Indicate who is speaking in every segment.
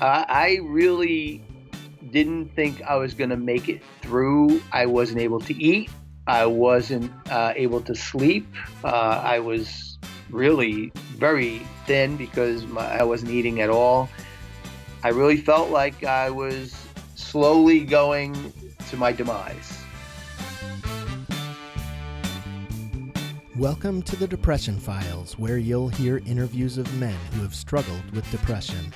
Speaker 1: I, I really didn't think I was going to make it through. I wasn't able to eat. I wasn't uh, able to sleep. Uh, I was really very thin because my, I wasn't eating at all. I really felt like I was slowly going to my demise.
Speaker 2: Welcome to the Depression Files, where you'll hear interviews of men who have struggled with depression.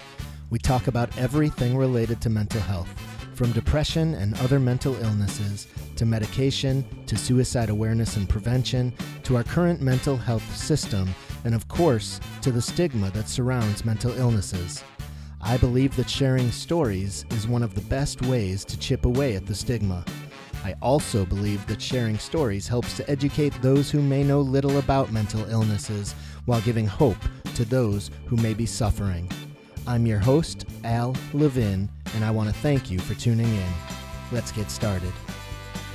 Speaker 2: We talk about everything related to mental health, from depression and other mental illnesses, to medication, to suicide awareness and prevention, to our current mental health system, and of course, to the stigma that surrounds mental illnesses. I believe that sharing stories is one of the best ways to chip away at the stigma. I also believe that sharing stories helps to educate those who may know little about mental illnesses while giving hope to those who may be suffering. I'm your host, Al Levin, and I want to thank you for tuning in. Let's get started.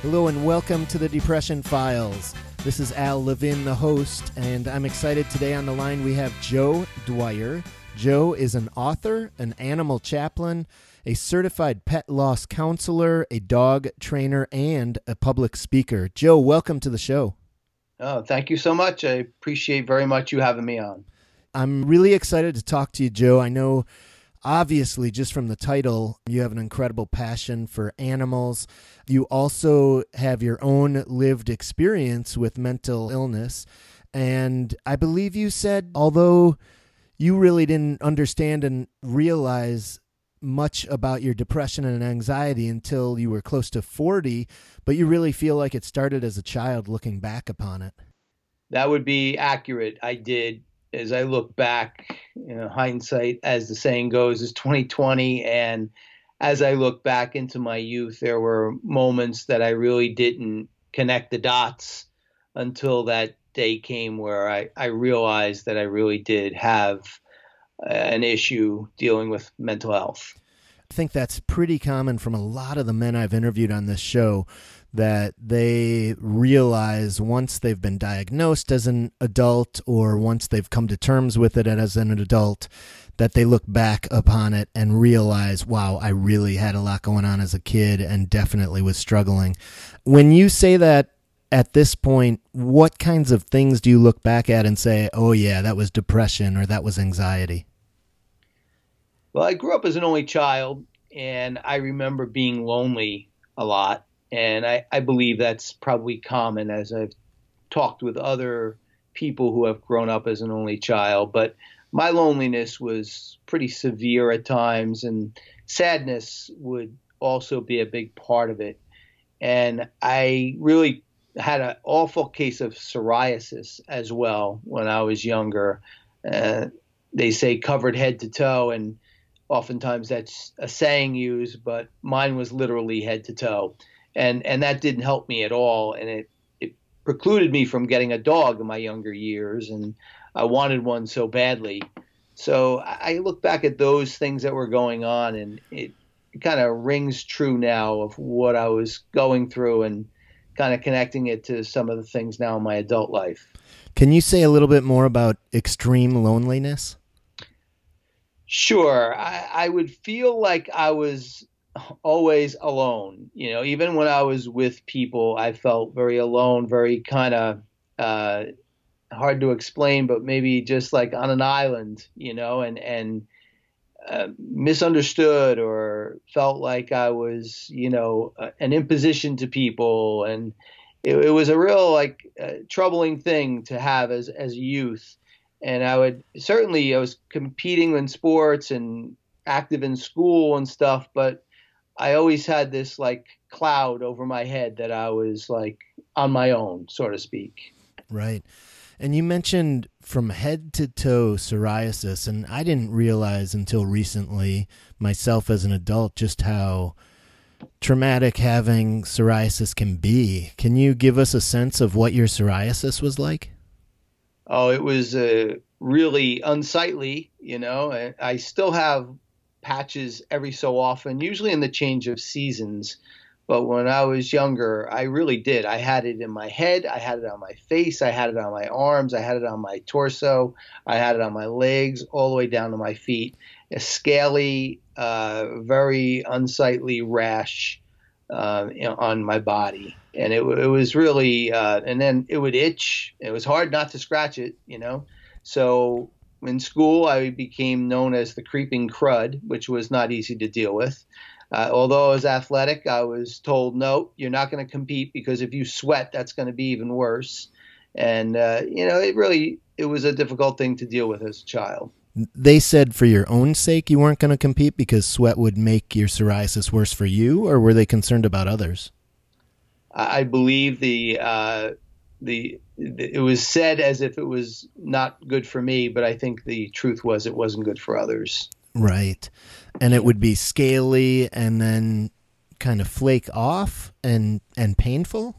Speaker 2: Hello, and welcome to the Depression Files. This is Al Levin, the host, and I'm excited today on the line we have Joe Dwyer. Joe is an author, an animal chaplain, a certified pet loss counselor, a dog trainer, and a public speaker. Joe, welcome to the show.
Speaker 1: Oh, thank you so much. I appreciate very much you having me on.
Speaker 2: I'm really excited to talk to you, Joe. I know, obviously, just from the title, you have an incredible passion for animals. You also have your own lived experience with mental illness. And I believe you said, although you really didn't understand and realize much about your depression and anxiety until you were close to 40, but you really feel like it started as a child looking back upon it.
Speaker 1: That would be accurate. I did. As I look back, you know, hindsight, as the saying goes, is 2020. And as I look back into my youth, there were moments that I really didn't connect the dots until that day came where I, I realized that I really did have uh, an issue dealing with mental health.
Speaker 2: I think that's pretty common from a lot of the men I've interviewed on this show that they realize once they've been diagnosed as an adult or once they've come to terms with it as an adult that they look back upon it and realize, wow, I really had a lot going on as a kid and definitely was struggling. When you say that at this point, what kinds of things do you look back at and say, oh, yeah, that was depression or that was anxiety?
Speaker 1: Well, I grew up as an only child, and I remember being lonely a lot. And I, I believe that's probably common as I've talked with other people who have grown up as an only child. But my loneliness was pretty severe at times, and sadness would also be a big part of it. And I really had an awful case of psoriasis as well when I was younger. Uh, they say covered head to toe, and oftentimes that's a saying used, but mine was literally head to toe, and and that didn't help me at all, and it it precluded me from getting a dog in my younger years, and I wanted one so badly. So I look back at those things that were going on, and it, it kind of rings true now of what I was going through, and kind of connecting it to some of the things now in my adult life.
Speaker 2: Can you say a little bit more about extreme loneliness?
Speaker 1: Sure. I, I would feel like I was always alone. You know, even when I was with people, I felt very alone, very kind of uh, hard to explain, but maybe just like on an island, you know, and and uh, misunderstood or felt like I was, you know, uh, an imposition to people, and it, it was a real like uh, troubling thing to have as as youth. And I would certainly I was competing in sports and active in school and stuff, but I always had this like cloud over my head that I was like on my own, so to speak.
Speaker 2: Right. And you mentioned from head to toe psoriasis, and I didn't realize until recently myself as an adult just how traumatic having psoriasis can be. Can you give us a sense of what your psoriasis was like?
Speaker 1: Oh, it was uh, really unsightly, you know. I, I still have patches every so often, usually in the change of seasons, But when I was younger, I really did. I had it in my head, I had it on my face, I had it on my arms, I had it on my torso, I had it on my legs, all the way down to my feet. A scaly, uh, very unsightly rash uh, on my body, and it, it was really, uh, and then it would itch. It was hard not to scratch it, you know. So in school, I became known as the creeping crud, which was not easy to deal with. Uh, although I was athletic, I was told, no, you're not going to compete because if you sweat, that's going to be even worse. And, uh, you know, it really, it was a difficult thing to deal with as a child.
Speaker 2: They said for your own sake you weren't going to compete because sweat would make your psoriasis worse for you, or were they concerned about others?
Speaker 1: I believe the, uh, the, it was said as if it was not good for me, but I think the truth was it wasn't good for others.
Speaker 2: Right. And it would be scaly and then kind of flake off and and painful?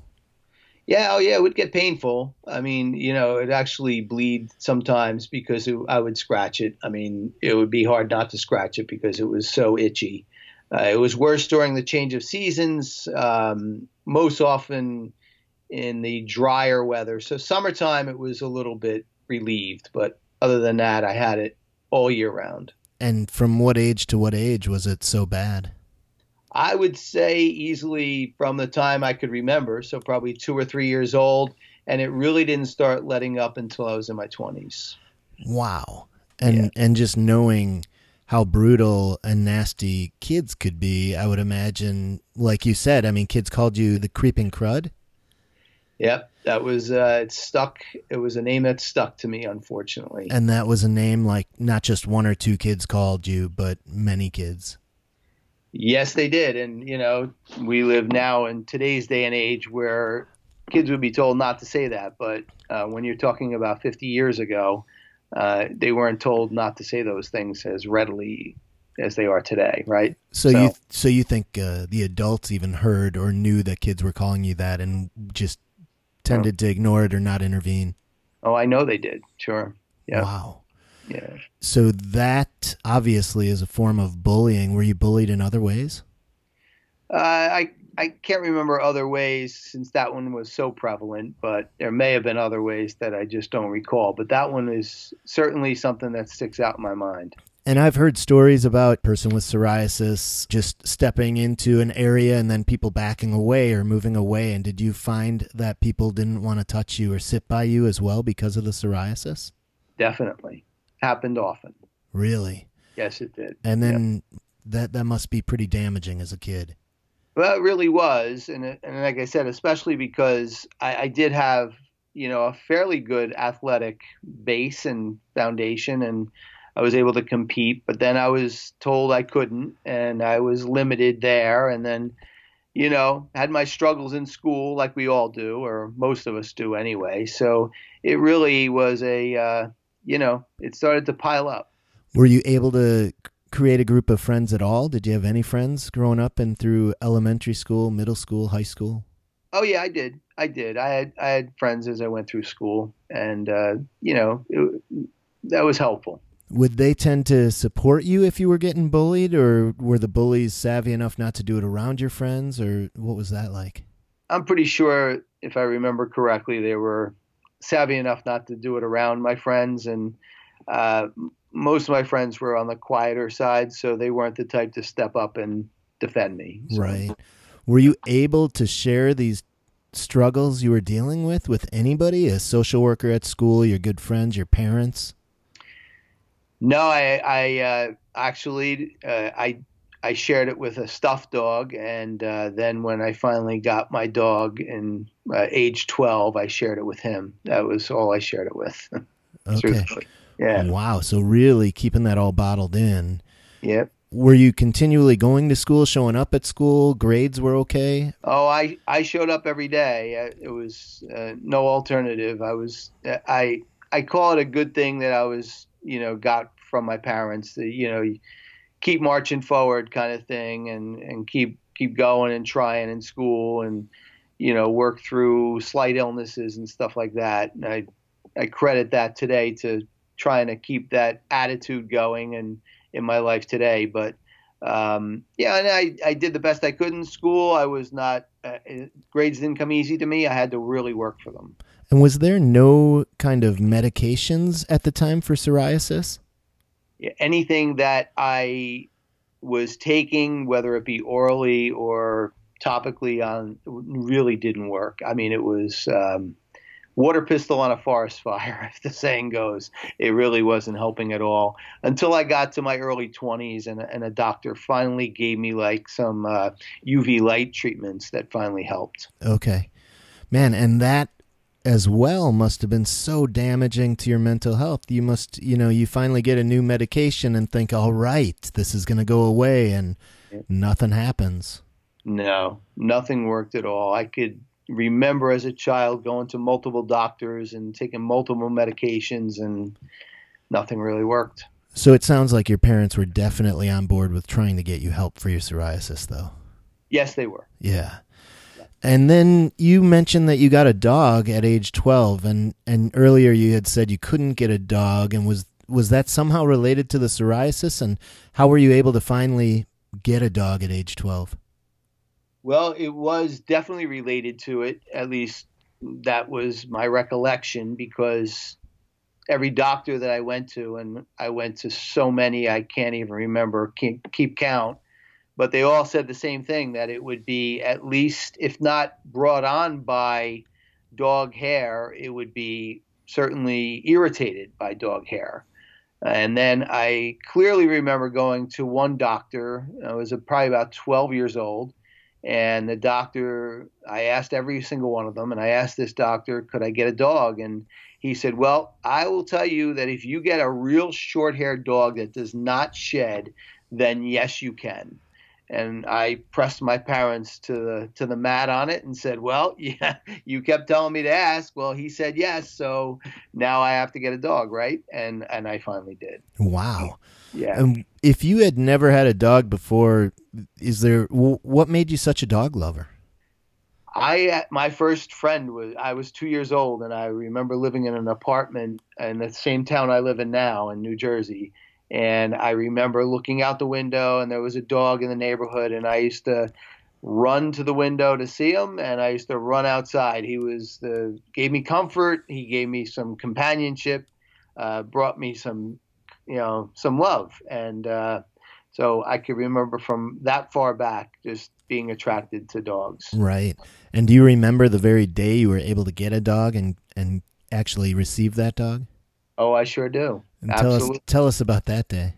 Speaker 1: Yeah, oh yeah, it would get painful. I mean, you know, it actually bleed sometimes because it, I would scratch it. I mean, it would be hard not to scratch it because it was so itchy. Uh, it was worse during the change of seasons, um, most often in the drier weather. So summertime, it was a little bit relieved, but other than that, I had it all year round.
Speaker 2: And from what age to what age was it so bad?
Speaker 1: I would say easily from the time I could remember, so probably two or three years old, and it really didn't start letting up until I was in my twenties.
Speaker 2: Wow, and yeah. and just knowing how brutal and nasty kids could be, I would imagine, like you said, I mean, kids called you the creeping crud.
Speaker 1: Yep, that was uh, it stuck. It was a name that stuck to me, unfortunately.
Speaker 2: And that was a name like not just one or two kids called you, but many kids.
Speaker 1: Yes, they did, and you know we live now in today's day and age where kids would be told not to say that, but uh, when you're talking about 50 years ago, uh, they weren't told not to say those things as readily as they are today, right?
Speaker 2: So, so you so you think uh, the adults even heard or knew that kids were calling you that and just tended oh. to ignore it or not intervene.
Speaker 1: Oh, I know they did. Sure. Yeah.
Speaker 2: Wow.
Speaker 1: Yeah.
Speaker 2: So that obviously is a form of bullying. Were you bullied in other ways?
Speaker 1: Uh, I I can't remember other ways since that one was so prevalent, but there may have been other ways that I just don't recall. But that one is certainly something that sticks out in my mind.
Speaker 2: And I've heard stories about person with psoriasis just stepping into an area and then people backing away or moving away. And did you find that people didn't want to touch you or sit by you as well because of the psoriasis?
Speaker 1: Definitely. Happened often.
Speaker 2: Really?
Speaker 1: Yes, it did.
Speaker 2: And then yep. that that must be pretty damaging as a kid.
Speaker 1: Well, it really was, and and like I said, especially because I, I did have you know a fairly good athletic base and foundation, and I was able to compete, but then I was told I couldn't, and I was limited there. And then, you know, had my struggles in school, like we all do, or most of us do anyway. So it really was a, uh, you know, it started to pile up.
Speaker 2: Were you able to create a group of friends at all? Did you have any friends growing up and through elementary school, middle school, high school?
Speaker 1: Oh yeah, I did. I did. I had I had friends as I went through school, and uh, you know, it, that was helpful
Speaker 2: would they tend to support you if you were getting bullied or were the bullies savvy enough not to do it around your friends or what was that like?
Speaker 1: I'm pretty sure if i remember correctly they were savvy enough not to do it around my friends and uh, most of my friends were on the quieter side so they weren't the type to step up and defend me
Speaker 2: so. right. Were you able to share these struggles you were dealing with with anybody a social worker at school your good friends your parents
Speaker 1: no, I, I uh, actually uh, I I shared it with a stuffed dog, and uh, then when I finally got my dog in uh, age twelve, I shared it with him. That was all I shared it with.
Speaker 2: okay. Yeah. Wow. So really keeping that all bottled in.
Speaker 1: Yep.
Speaker 2: Were you continually going to school, showing up at school? Grades were okay.
Speaker 1: Oh, I I showed up every day. It was uh, no alternative. I was I I call it a good thing that I was you know got from my parents. The, you know, keep marching forward kind of thing, and and keep keep going and trying in school, and you know work through slight illnesses and stuff like that. And I I credit that today to trying to keep that attitude going and in my life today. But um, yeah, and I, I did the best I could in school. I was not, uh, grades didn't come easy to me. I had to really work for them.
Speaker 2: And was there no kind of medications at the time for psoriasis?
Speaker 1: Yeah, anything that I was taking, whether it be orally or topically on, really didn't work. I mean, it was, um, water pistol on a forest fire, if the saying goes. It really wasn't helping at all until I got to my early 20s and, and a doctor finally gave me like some uh, UV light treatments that finally helped.
Speaker 2: Okay. Man, and that as well must have been so damaging to your mental health. You must, you know, you finally get a new medication and think, all right, this is going to go away, and nothing happens.
Speaker 1: No, nothing worked at all. I could remember as a child going to multiple doctors and taking multiple medications and nothing really worked.
Speaker 2: So it sounds like your parents were definitely on board with trying to get you help for your psoriasis though.
Speaker 1: Yes, they were.
Speaker 2: Yeah. And then you mentioned that you got a dog at age 12 and and earlier you had said you couldn't get a dog and was was that somehow related to the psoriasis and how were you able to finally get a dog at age 12?
Speaker 1: Well, it was definitely related to it. At least that was my recollection because every doctor that I went to, and I went to so many I can't even remember, keep, keep count, but they all said the same thing that it would be at least, if not brought on by dog hair, it would be certainly irritated by dog hair. And then I clearly remember going to one doctor. I was probably about 12 years old, and the doctor, I asked every single one of them, and I asked this doctor, could I get a dog? And he said, Well, I will tell you that if you get a real short haired dog that does not shed, then yes, you can. And I pressed my parents to the to the mat on it and said, "Well, yeah, you kept telling me to ask. Well, he said yes, so now I have to get a dog, right?" And and I finally did.
Speaker 2: Wow.
Speaker 1: Yeah.
Speaker 2: And if you had never had a dog before, is there what made you such a dog lover?
Speaker 1: I my first friend was I was two years old, and I remember living in an apartment in the same town I live in now in New Jersey. And I remember looking out the window, and there was a dog in the neighborhood, and I used to run to the window to see him, and I used to run outside. He was the gave me comfort. He gave me some companionship, uh, brought me some you know some love. And uh, so i could remember from that far back just being attracted to dogs.
Speaker 2: Right. And do you remember the very day you were able to get a dog and and actually receive that dog?
Speaker 1: Oh i sure do
Speaker 2: and tell us tell us about that day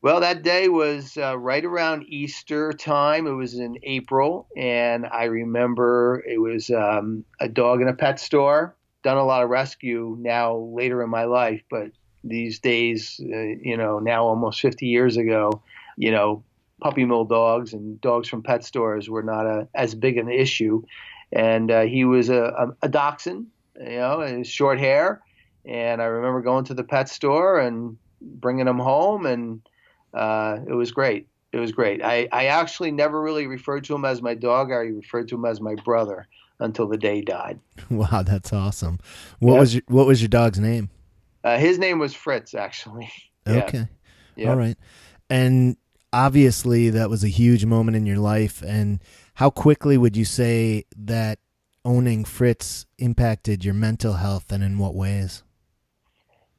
Speaker 1: well, that day was uh, right around Easter time. It was in April, and I remember it was um, a dog in a pet store. Done a lot of rescue now later in my life, but these days, uh, you know, now almost 50 years ago, you know, puppy mill dogs and dogs from pet stores were not a, as big an issue. And uh, he was a, a, a dachshund, you know, his short hair. And I remember going to the pet store and bringing him home, and uh, it was great. It was great. I, I actually never really referred to him as my dog. I referred to him as my brother until the day he died.
Speaker 2: Wow, that's awesome. What yep. was your, what was your dog's name?
Speaker 1: Uh, his name was Fritz, actually.
Speaker 2: Okay. Yeah. All right. And obviously, that was a huge moment in your life. And how quickly would you say that owning Fritz impacted your mental health, and in what ways?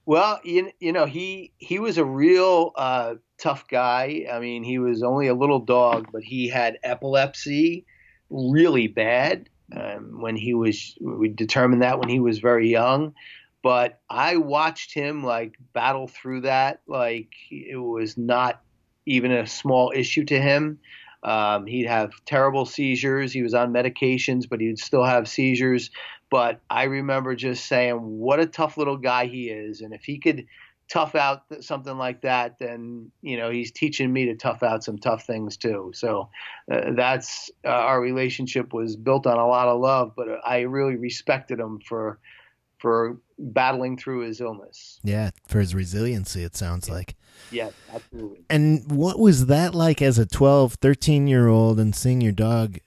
Speaker 1: Well, you, you know, he he was a real uh, tough guy. I mean, he was only a little dog, but he had epilepsy, really bad. Um, when he was, we determined that when he was very young but I watched him like battle through that like it was not even a small issue to him. Um, he'd have terrible seizures. He was on medications, but he'd still have seizures. But I remember just saying, "What a tough little guy he is!" And if he could tough out something like that, then you know he's teaching me to tough out some tough things too. So uh, that's uh, our relationship was built on a lot of love, but I really respected him for for battling through his illness.
Speaker 2: Yeah, for his resiliency, it sounds like.
Speaker 1: Yeah, absolutely.
Speaker 2: And what was that like as a 12, 13 year old and seeing your dog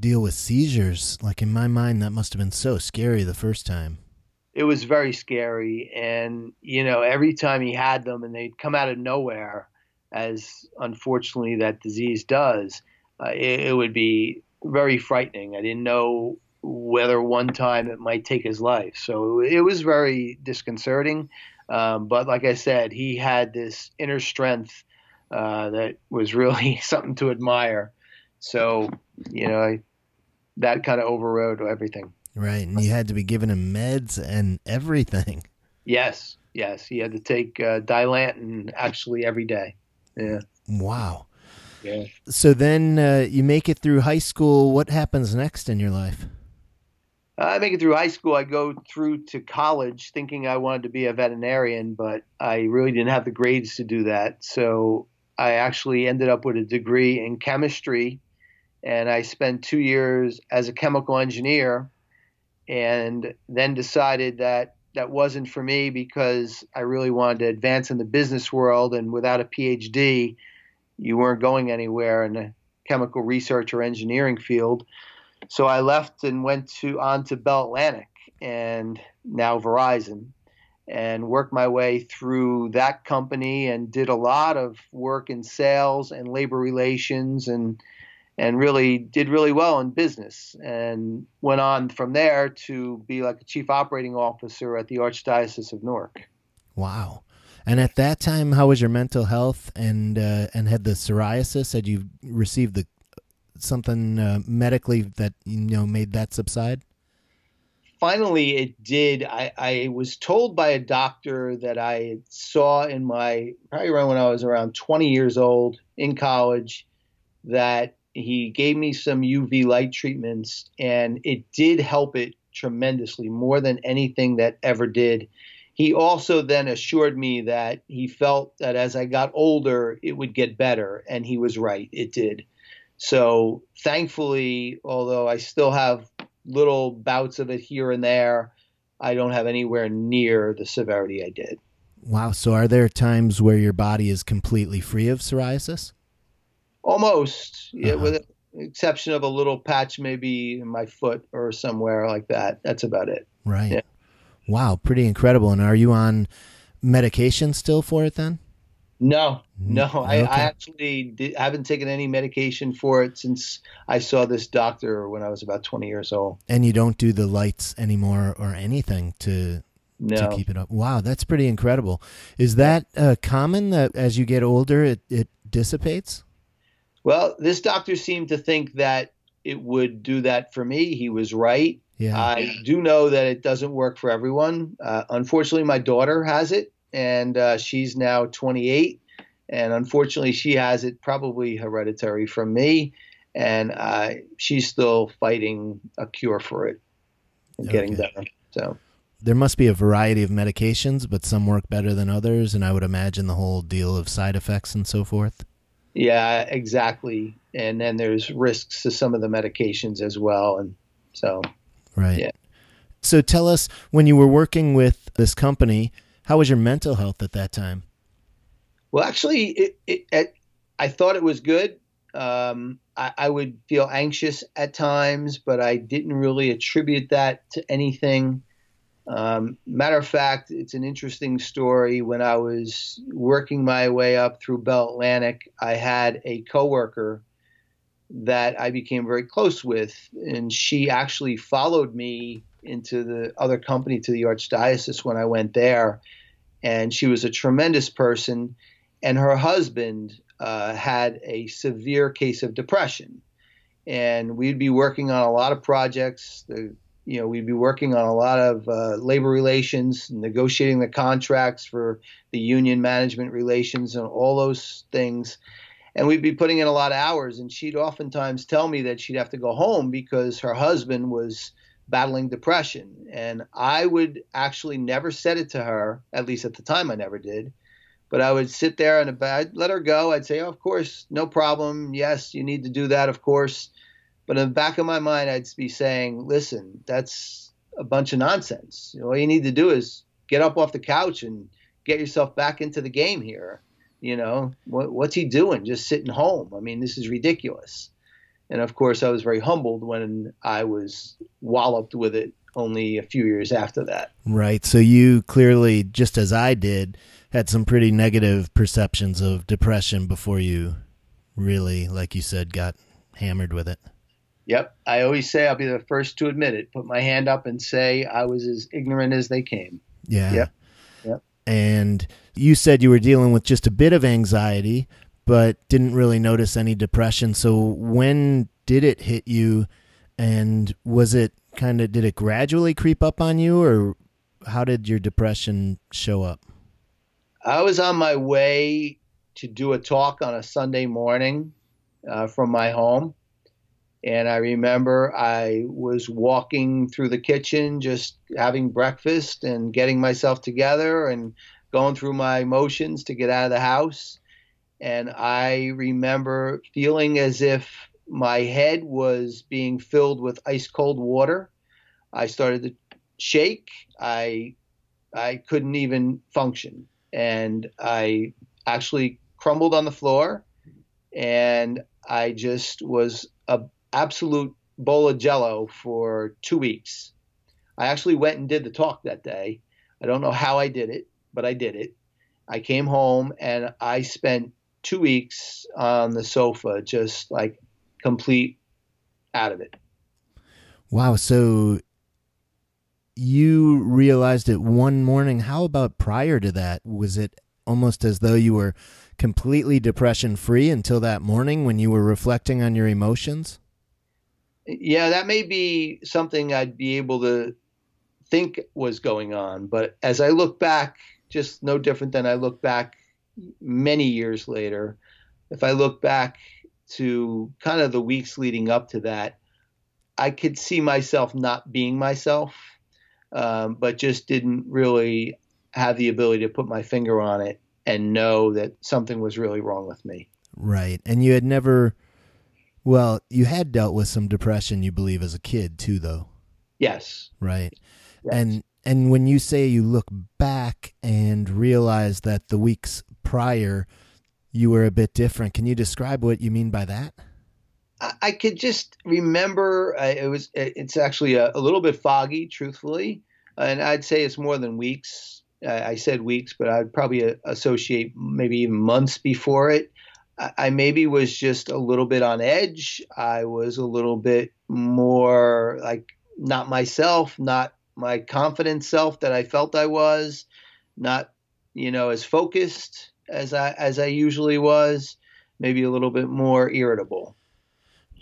Speaker 2: deal with seizures? Like in my mind, that must have been so scary the first time.
Speaker 1: It was very scary. And, you know, every time he had them and they'd come out of nowhere, as unfortunately that disease does, uh, it, it, would be very frightening. I didn't know whether one time it might take his life. So it was very disconcerting. Um, but like I said, he had this inner strength uh, that was really something to admire. So, you know, I, that kind of overrode everything.
Speaker 2: Right. And you had to be giving him meds and everything.
Speaker 1: Yes. Yes. He had to take uh, Dilantin actually every day. Yeah.
Speaker 2: Wow.
Speaker 1: Yeah.
Speaker 2: So then uh, you make it through high school. What happens next in your life?
Speaker 1: I make it through high school. I go through to college thinking I wanted to be a veterinarian, but I really didn't have the grades to do that. So I actually ended up with a degree in chemistry, and I spent two years as a chemical engineer, and then decided that that wasn't for me because I really wanted to advance in the business world, and without a PhD, you weren't going anywhere in the chemical research or engineering field. So I left and went to on to Bell Atlantic and now Verizon and worked my way through that company and did a lot of work in sales and labor relations and and really did really well in business and went on from there to be like a chief operating officer at the Archdiocese of Newark.
Speaker 2: Wow. And at that time, how was your mental health and uh, and had the psoriasis? Had you received the something uh, medically that you know made that subside?
Speaker 1: Finally, it did. I, I was told by a doctor that I saw in my probably around when I was around 20 years old in college that he gave me some UV light treatments and it did help it tremendously more than anything that ever did. He also then assured me that he felt that as I got older, it would get better. And he was right, it did. So thankfully, although I still have little bouts of it here and there, I don't have anywhere near the severity I did.
Speaker 2: Wow. So are there times where your body is completely free of psoriasis?
Speaker 1: Almost, yeah, uh-huh. with the exception of a little patch maybe in my foot or somewhere like that. That's about it.
Speaker 2: Right. Yeah. Wow, pretty incredible. And are you on medication still for it then?
Speaker 1: No, no. Okay. I, I, actually did, haven't taken any medication for it since I saw this doctor when I was about 20 years old.
Speaker 2: And you don't do the lights anymore or anything to
Speaker 1: no.
Speaker 2: to keep it up. Wow, that's pretty incredible. Is that uh, common that as you get older it, it dissipates?
Speaker 1: Well, this doctor seemed to think that it would do that for me. He was right.
Speaker 2: Yeah.
Speaker 1: I do know that it doesn't work for everyone. Uh, unfortunately, my daughter has it, and uh, she's now 28. And unfortunately, she has it probably hereditary from me. And uh, she's still fighting a cure for it and okay. getting better. So
Speaker 2: there must be a variety of medications, but some work better than others. And I would imagine the whole deal of side effects and so forth.
Speaker 1: Yeah, exactly. And then there's risks to some of the medications as well. And so,
Speaker 2: right.
Speaker 1: Yeah.
Speaker 2: So tell us when you were working with this company, how was your mental health at that time?
Speaker 1: Well, actually, it, it, it, I thought it was good. Um, I, I, would feel anxious at times, but I didn't really attribute that to anything. Um, matter of fact, it's an interesting story. When I was working my way up through Bell Atlantic, I had a coworker that I became very close with, and she actually followed me into the other company to the archdiocese when I went there. And she was a tremendous person, and her husband uh, had a severe case of depression. And we'd be working on a lot of projects. The you know, we'd be working on a lot of uh, labor relations, negotiating the contracts for the union management relations and all those things. And we'd be putting in a lot of hours. And she'd oftentimes tell me that she'd have to go home because her husband was battling depression. And I would actually never said it to her, at least at the time I never did. But I would sit there and I'd let her go. I'd say, oh, of course, no problem. Yes, you need to do that, of course. But in the back of my mind, I'd be saying, listen, that's a bunch of nonsense. All you need to do is get up off the couch and get yourself back into the game here. You know, what, what's he doing? Just sitting home. I mean, this is ridiculous. And of course, I was very humbled when I was walloped with it only a few years after that.
Speaker 2: Right. So you clearly, just as I did, had some pretty negative perceptions of depression before you really, like you said, got hammered with it.
Speaker 1: Yep. I always say I'll be the first to admit it. Put my hand up and say I was as ignorant as they came.
Speaker 2: Yeah.
Speaker 1: Yep. Yep.
Speaker 2: And you said you were dealing with just a bit of anxiety, but didn't really notice any depression. So when did it hit you? And was it kind of, did it gradually creep up on you or how did your depression show up?
Speaker 1: I was on my way to do a talk on a Sunday morning uh, from my home. And I remember I was walking through the kitchen, just having breakfast and getting myself together and going through my motions to get out of the house. And I remember feeling as if my head was being filled with ice cold water. I started to shake. I I couldn't even function, and I actually crumbled on the floor, and I just was a absolute bowl of jello for two weeks. I actually went and did the talk that day. I don't know how I did it, but I did it. I came home and I spent two weeks on the sofa, just like complete out of it.
Speaker 2: Wow. So you realized it one morning. How about prior to that? Was it almost as though you were completely depression free until that morning when you were reflecting on your emotions?
Speaker 1: Yeah, that may be something I'd be able to think was going on. But as I look back, just no different than I look back many years later, if I look back to kind of the weeks leading up to that, I could see myself not being myself, um, but just didn't really have the ability to put my finger on it and know that something was really wrong with me.
Speaker 2: Right. And you had never, well, you had dealt with some depression, you believe, as a kid too, though.
Speaker 1: Yes.
Speaker 2: Right.
Speaker 1: Yes.
Speaker 2: And and when you say you look back and realize that the weeks prior you were a bit different, can you describe what you mean by that?
Speaker 1: I, I could just remember uh, it was. It's actually a, a, little bit foggy, truthfully, and I'd say it's more than weeks. I said weeks, but I'd probably uh, associate maybe even months before it. I maybe was just a little bit on edge. I was a little bit more like not myself, not my confident self that I felt I was, not you know as focused as I as I usually was, maybe a little bit more irritable.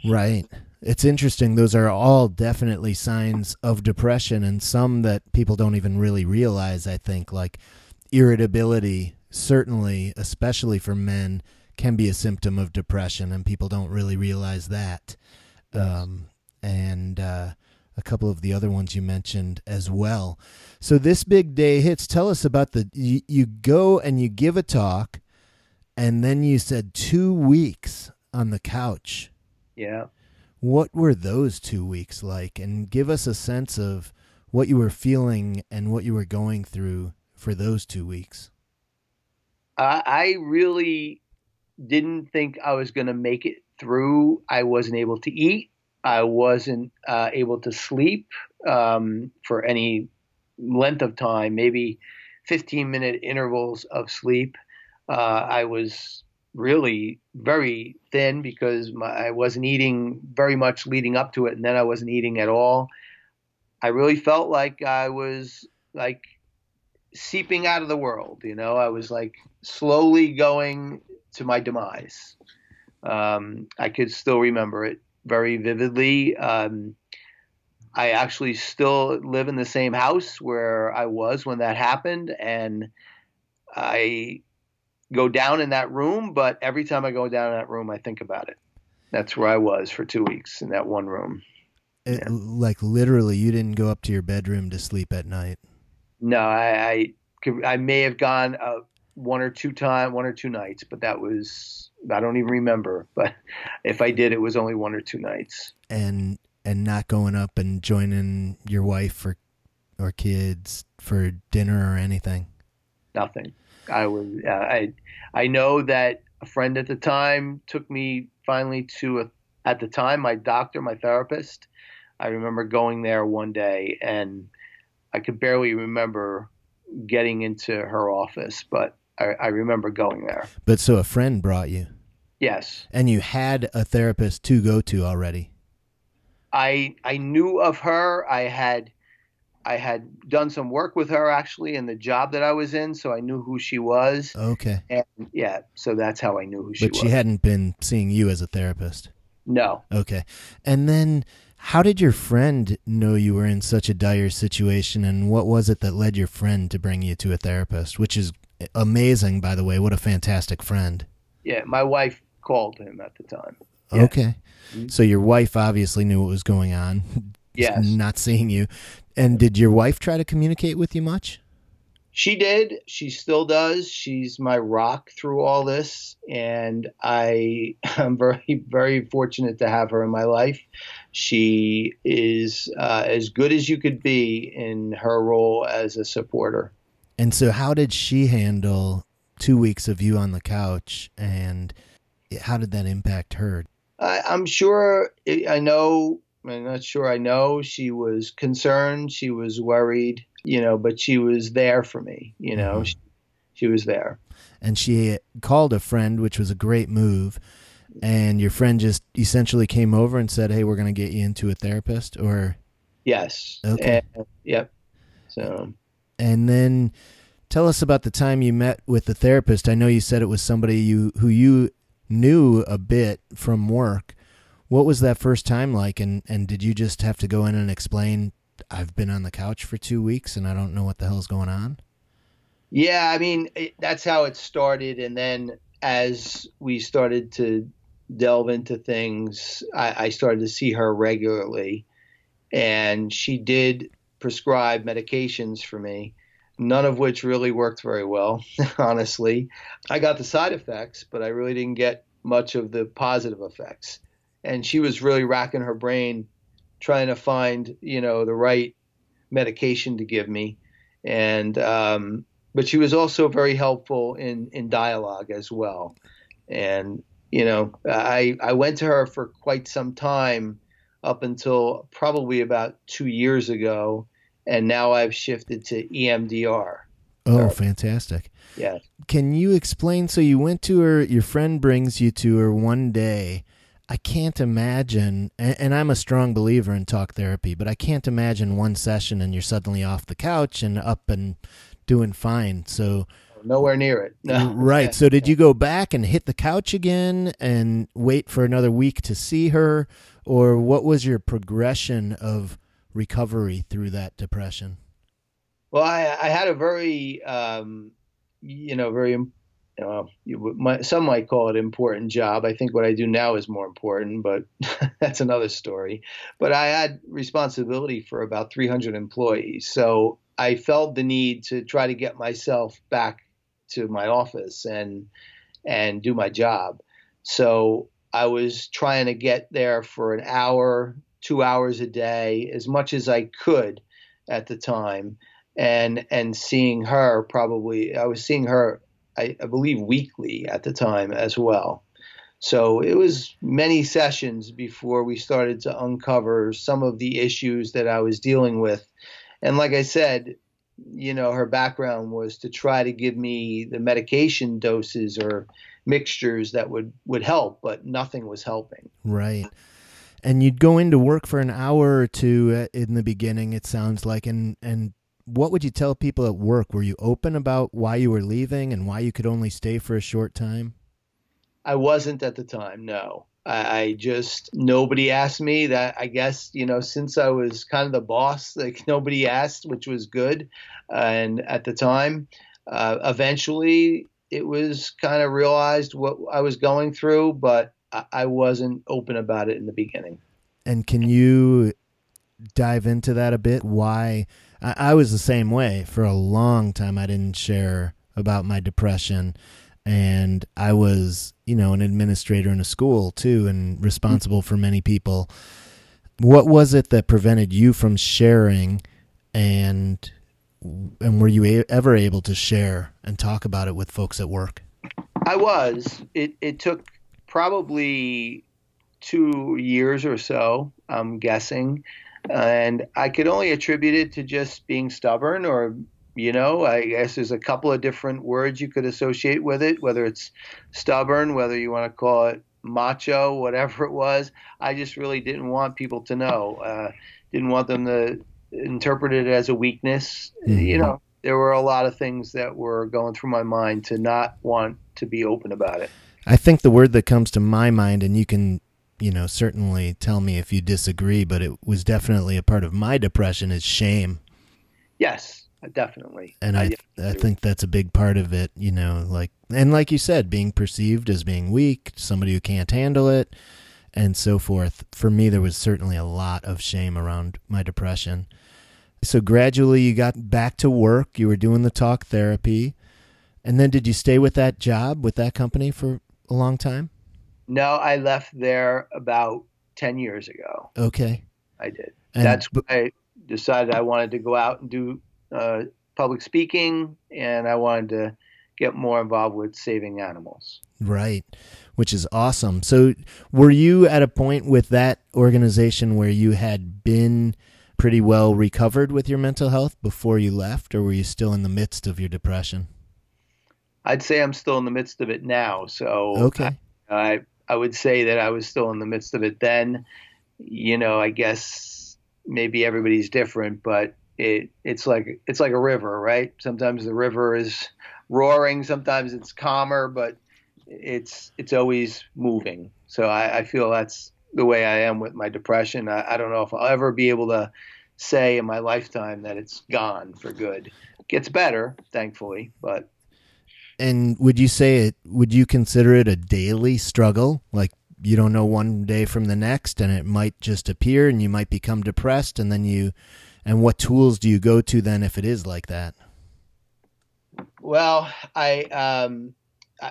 Speaker 2: Right. It's interesting. Those are all definitely signs of depression, and some that people don't even really realize. I think, like irritability, certainly, especially for men, can be a symptom of depression, and people don't really realize that. Yes. Um, and uh, a couple of the other ones you mentioned as well. So this big day hits. Tell us about the you, you go and you give a talk, and then you said two weeks on the couch.
Speaker 1: Yeah.
Speaker 2: What were those two weeks like? And give us a sense of what you were feeling and what you were going through for those two weeks.
Speaker 1: I really didn't think I was going to make it through. I wasn't able to eat. I wasn't uh, able to sleep um, for any length of time, maybe 15 minute intervals of sleep. Uh, I was really very thin because my, I wasn't eating very much leading up to it, and then I wasn't eating at all. I really felt like I was like seeping out of the world. You know, I was like slowly going to my demise. Um, I could still remember it very vividly. Um, I actually still live in the same house where I was when that happened, and I go down in that room. But every time I go down in that room, I think about it. That's where I was for two weeks in that one room.
Speaker 2: It, yeah. Like literally, you didn't go up to your bedroom to sleep at night.
Speaker 1: No, I I, I may have gone uh, one or two time, one or two nights, but that was I don't even remember. But if I did, it was only one or two nights.
Speaker 2: And and not going up and joining your wife or or kids for dinner or anything.
Speaker 1: Nothing. I was. Uh, I I know that a friend at the time took me finally to a at the time my doctor, my therapist. I remember going there one day and I could barely remember getting into her office, but I, I remember going there.
Speaker 2: But so a friend brought you,
Speaker 1: Yes,
Speaker 2: and you had a therapist to go to already.
Speaker 1: I I knew of her. I had I had done some work with her actually in the job that I was in, so I knew who she was.
Speaker 2: Okay.
Speaker 1: And yeah, so that's how I knew who she
Speaker 2: But
Speaker 1: was.
Speaker 2: But she hadn't been seeing you as a therapist.
Speaker 1: no.
Speaker 2: Okay. And then how did your friend know you were in such a dire situation and what was it that led your friend to bring you to a therapist, which is amazing by the way. What a fantastic friend.
Speaker 1: Yeah, my wife called him at the time. Yeah.
Speaker 2: Okay.
Speaker 1: Mhm.
Speaker 2: So your wife obviously knew what was going on.
Speaker 1: Yes.
Speaker 2: Not seeing you. And did your wife try to communicate with you much?
Speaker 1: She did. She still does. She's my rock through all this, and I am very, very fortunate to have her in my life. She is uh, as good as you could be in her role as a supporter.
Speaker 2: And so how did she handle 2 weeks of you on the couch and how did that impact her?
Speaker 1: I, I'm sure. I know. I'm not sure. I know she was concerned. She was worried. You know, but she was there for me. You know,
Speaker 2: Mhm.
Speaker 1: she, she was there.
Speaker 2: and she called a friend, which was a great move. And your friend just essentially came over and said, "Hey, we're going to get you into a therapist." Or
Speaker 1: Yes.
Speaker 2: Okay.
Speaker 1: And- yep. So.
Speaker 2: And then tell us about the time you met with the therapist. I know you said it was somebody you who you knew a bit from work. What was that first time like? And and did you just have to go in and explain? I've been on the couch for two weeks and I don't know what the hell's going on.
Speaker 1: Yeah, I mean it, that's how it started, and then as we started to delve into things, I, I started to see her regularly, and she did prescribe medications for me, none of which really worked very well, honestly. I got the side effects, but I really didn't get much of the positive effects, and she was really racking her brain trying to find you know the right medication to give me, and um, but she was also very helpful in in dialogue as well. And you know i i went to her for quite some time up until probably about two years ago and now i've shifted to emdr
Speaker 2: Oh,
Speaker 1: Sure.
Speaker 2: fantastic.
Speaker 1: yeah
Speaker 2: Can you explain? So you went to her, your friend brings you to her one day. I can't imagine, and, and I'm a strong believer in talk therapy, but I can't imagine one session and you're suddenly off the couch and up and doing fine. So,
Speaker 1: nowhere near it no
Speaker 2: right. So, did you go back and hit the couch again and wait for another week to see her? Or what was your progression of recovery through that depression?
Speaker 1: Well, I, I had a very, um, you know, very, know, you some might call it important job. I think what I do now is more important, but that's another story. But I had responsibility for about 300 employees, so I felt the need to try to get myself back to my office and and do my job. So I was trying to get there for an hour, two hours a day, as much as I could at the time and and seeing her probably I was seeing her I, I believe weekly at the time as well. So it was many sessions before we started to uncover some of the issues that I was dealing with. And like I said, you know, her background was to try to give me the medication doses or mixtures that would would help, but nothing was helping.
Speaker 2: Right. And you'd go into work for an hour or two uh, in the beginning, it sounds like. And, and what would you tell people at work? Were you open about why you were leaving and why you could only stay for a short time?
Speaker 1: I wasn't at the time. No, I, I just nobody asked me that. I guess you know since I was kind of the boss, like nobody asked, which was good. and at the time, uh, eventually it was kind of realized what I was going through, but I, I wasn't open about it in the beginning.
Speaker 2: And can you dive into that a bit? Why? I, I was the same way for a long time. I didn't share about my depression. And I was, you know, an administrator in a school too, and responsible for many people. What was it that prevented you from sharing, and and were you a- ever able to share and talk about it with folks at work?
Speaker 1: I was. It it took probably two years or so. I'm guessing, and I could only attribute it to just being stubborn or you know, I guess there's a couple of different words you could associate with it, whether it's stubborn, whether you want to call it macho, whatever it was. I just really didn't want people to know. Uh, didn't want them to interpret it as a weakness. Mm-hmm. You know, there were a lot of things that were going through my mind to not want to be open about it.
Speaker 2: I think the word that comes to my mind, and you can, you know, certainly tell me if you disagree, but it was definitely a part of my depression is shame.
Speaker 1: Yes, definitely.
Speaker 2: And I, I, I think that's a big part of it, you know, like, and like you said, being perceived as being weak, somebody who can't handle it, and so forth. For me, there was certainly a lot of shame around my depression. So gradually you got back to work, you were doing the talk therapy. And then did you stay with that job, with that company for a long time?
Speaker 1: No, I left there about 10 years ago.
Speaker 2: Okay.
Speaker 1: I did. And, That's when I decided I wanted to go out and do uh, public speaking and I wanted to get more involved with saving animals.
Speaker 2: Right, which is awesome. So, were you at a point with that organization where you had been pretty well recovered with your mental health before you left, or were you still in the midst of your depression?
Speaker 1: I'd say I'm still in the midst of it now. So
Speaker 2: okay,
Speaker 1: I, I, I would say that I was still in the midst of it then. You know, I guess maybe everybody's different, but it it's like it's like a river, right? Sometimes the river is roaring, sometimes it's calmer, but it's it's always moving. So I, I feel that's the way I am with my depression. I, I, don't know if I'll ever be able to say in my lifetime that it's gone for good. It gets better, thankfully, but.
Speaker 2: And would you say it? Would you consider it a daily struggle? Like you don't know one day from the next, and it might just appear, and you might become depressed, and then you. And what tools do you go to then if it is like that?
Speaker 1: Well, I um,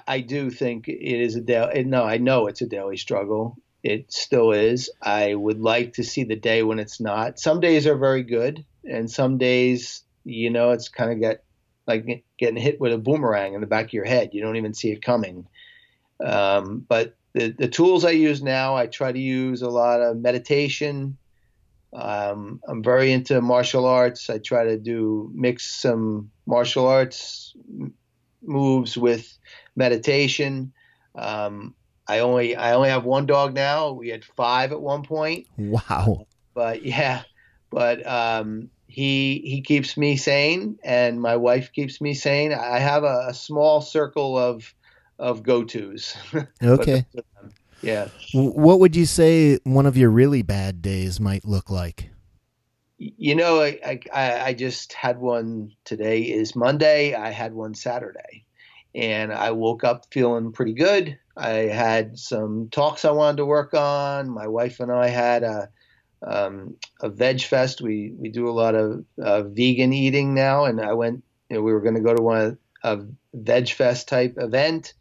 Speaker 1: I do think it is a daily. No, I know it's a daily struggle. It still is. I would like to see the day when it's not. Some days are very good, and some days, you know, it's kind of get like getting hit with a boomerang in the back of your head. You don't even see it coming. Um, but the, the tools I use now, I try to use a lot of meditation. Um, I'm very into martial arts. I try to do mix some martial arts moves with meditation. Um, I only I only have one dog now. We had five at one point.
Speaker 2: Wow.
Speaker 1: But yeah, but um, he he keeps me sane, and my wife keeps me sane. I have a, a small circle of of go tos.
Speaker 2: Okay.
Speaker 1: Um, yeah.
Speaker 2: What would you say one of your really bad days might look like?
Speaker 1: You know, I, I, I just had one today is Monday. I had one Saturday and I woke up feeling pretty good. I had some talks I wanted to work on. My wife and I had a um, a veg fest. We we do a lot of uh, vegan eating now, and I went. You know, we were going to go to one of a veg fest type event,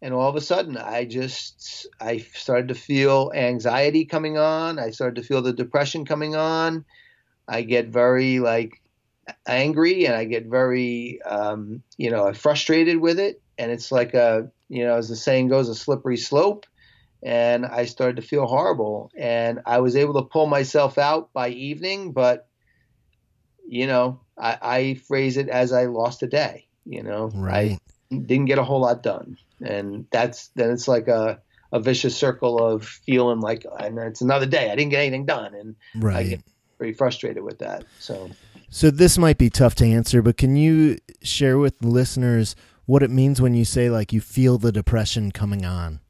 Speaker 1: and all of a sudden, I just I started to feel anxiety coming on. I started to feel the depression coming on. I get very like angry and I get very, um, you know, frustrated with it. And it's like a, you know, as the saying goes, a slippery slope. And I started to feel horrible. And I was able to pull myself out by evening, but, you know, I, I phrase it as I lost a day. You know,
Speaker 2: right.
Speaker 1: I didn't get a whole lot done. And that's, then it's like a, a vicious circle of feeling like, and it's another day. I didn't get anything done. And
Speaker 2: right.
Speaker 1: I get very frustrated with that. So,
Speaker 2: so this might be tough to answer, but can you share with listeners what it means when you say like you feel the depression coming on?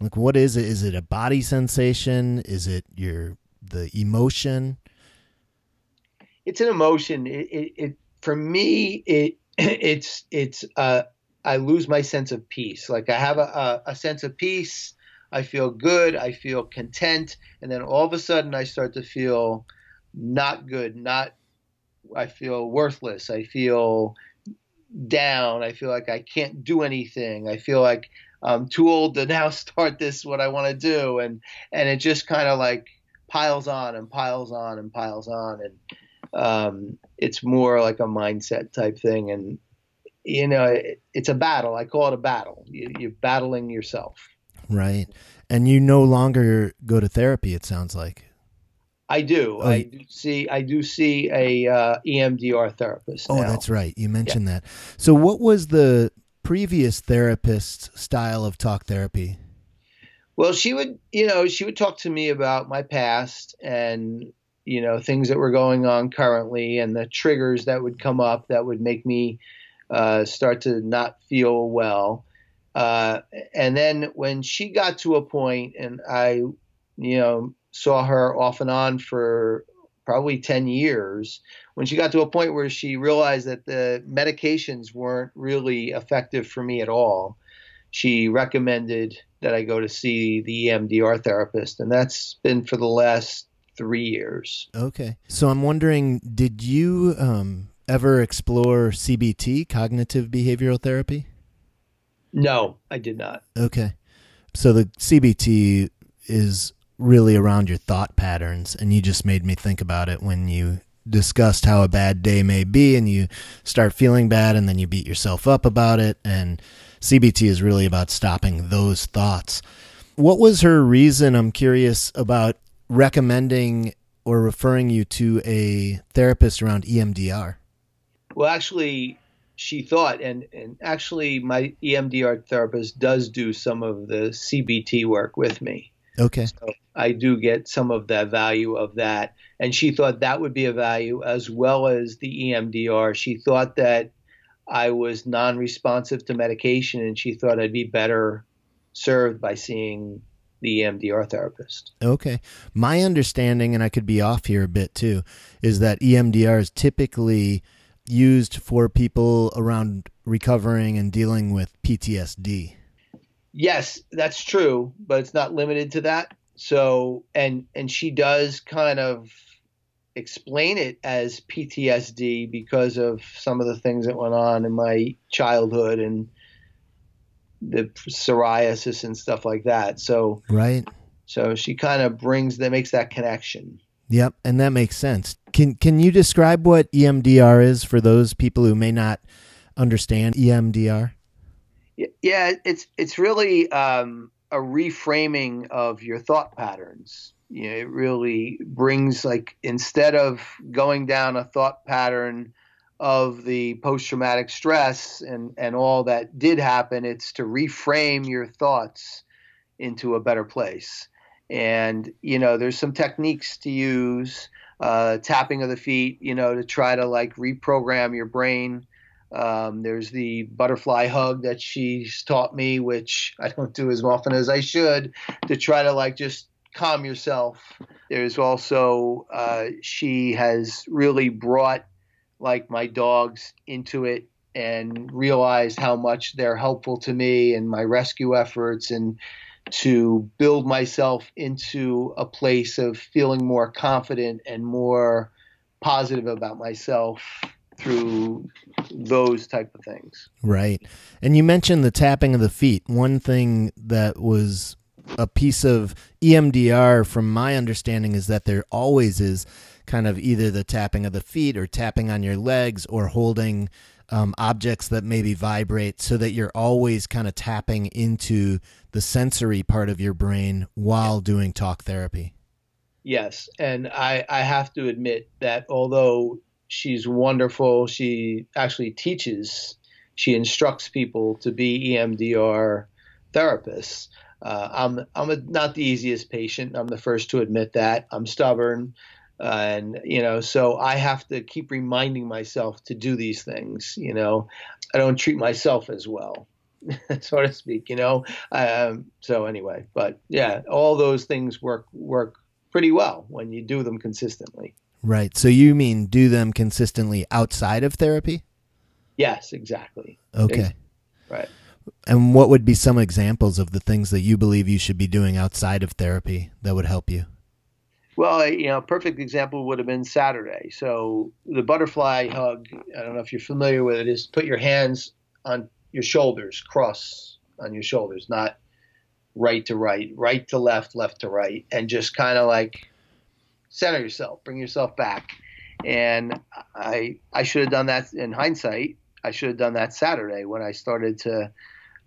Speaker 2: Like what is it? Is it a body sensation? Is it your the emotion?
Speaker 1: It's an emotion. It, it, it for me it it's it's uh I lose my sense of peace. Like I have a, a, a sense of peace. I feel good. I feel content, and then all of a sudden I start to feel not good, not I feel worthless. I feel down. I feel like I can't do anything. I feel like I'm too old to now start this what I want to do, and and it just kind of like piles on and piles on and piles on, and um, it's more like a mindset type thing. And you know, it, it's a battle. I call it a battle. You, you're battling yourself.
Speaker 2: Right, and you no longer go to therapy. It sounds like.
Speaker 1: I do.
Speaker 2: Oh,
Speaker 1: I do see. I do see a uh, EMDR therapist.
Speaker 2: Oh,
Speaker 1: now.
Speaker 2: that's right. You mentioned that. So, what was the previous therapist's style of talk therapy?
Speaker 1: Well, she would, you know, she would talk to me about my past and, you know, things that were going on currently and the triggers that would come up that would make me uh, start to not feel well. Uh, and then when she got to a point and I, you know, saw her off and on for probably 10 years, when she got to a point where she realized that the medications weren't really effective for me at all, she recommended that I go to see the EMDR therapist, and that's been for the last three years.
Speaker 2: Okay. So, I'm wondering, did you um, ever explore CBT, cognitive behavioral therapy?
Speaker 1: No, I did not.
Speaker 2: Okay. So, the CBT is really around your thought patterns, and you just made me think about it when you discussed how a bad day may be and you start feeling bad and then you beat yourself up about it and CBT is really about stopping those thoughts. What was her reason I'm curious about recommending or referring you to a therapist around EMDR?
Speaker 1: Well, actually, she thought, and, and actually, my EMDR therapist does do some of the CBT work with me.
Speaker 2: Okay.
Speaker 1: So I do get some of that value of that. And she thought that would be a value as well as the EMDR. She thought that I was non responsive to medication and she thought I'd be better served by seeing the EMDR therapist.
Speaker 2: Okay. My understanding, and I could be off here a bit too, is that EMDR is typically used for people around recovering and dealing with PTSD.
Speaker 1: Yes, that's true, but it's not limited to that. So, and and she does kind of explain it as PTSD because of some of the things that went on in my childhood and the psoriasis and stuff like that. So,
Speaker 2: Right?
Speaker 1: so she kind of brings that makes that connection.
Speaker 2: Yep, and that makes sense. Can can you describe what EMDR is for those people who may not understand EMDR?
Speaker 1: Yeah, it's it's really um, a reframing of your thought patterns. You know, it really brings like instead of going down a thought pattern of the post traumatic stress and and all that did happen, it's to reframe your thoughts into a better place. And you know, there's some techniques to use, uh, tapping of the feet, you know, to try to like reprogram your brain. Um, there's the butterfly hug that she's taught me, which I don't do as often as I should, to try to like just calm yourself. There's also uh, she has really brought like my dogs into it and realized how much they're helpful to me and my rescue efforts and to build myself into a place of feeling more confident and more positive about myself through those type of things.
Speaker 2: Right. And you mentioned the tapping of the feet. One thing that was a piece of EMDR, from my understanding, is that there always is kind of either the tapping of the feet or tapping on your legs or holding um, objects that maybe vibrate so that you're always kind of tapping into the sensory part of your brain while doing talk therapy.
Speaker 1: Yes, and I, I have to admit that although she's wonderful, she actually teaches, she instructs people to be EMDR therapists. Uh, I'm I'm a, not the easiest patient. I'm the first to admit that. I'm stubborn, uh, and you know, so I have to keep reminding myself to do these things. You know, I don't treat myself as well. so to speak, you know. Um, so anyway, but yeah, all those things work work pretty well when you do them consistently.
Speaker 2: Right. So you mean do them consistently outside of therapy?
Speaker 1: Yes, exactly.
Speaker 2: Okay.
Speaker 1: Right.
Speaker 2: And what would be some examples of the things that you believe you should be doing outside of therapy that would help you?
Speaker 1: Well, you know, a perfect example would have been Saturday. So the butterfly hug, I don't know if you're familiar with it, is put your hands on your shoulders, cross on your shoulders, not right to right, right to left, left to right, and just kind of like center yourself, bring yourself back. And I I should have done that in hindsight. I should have done that Saturday when I started to,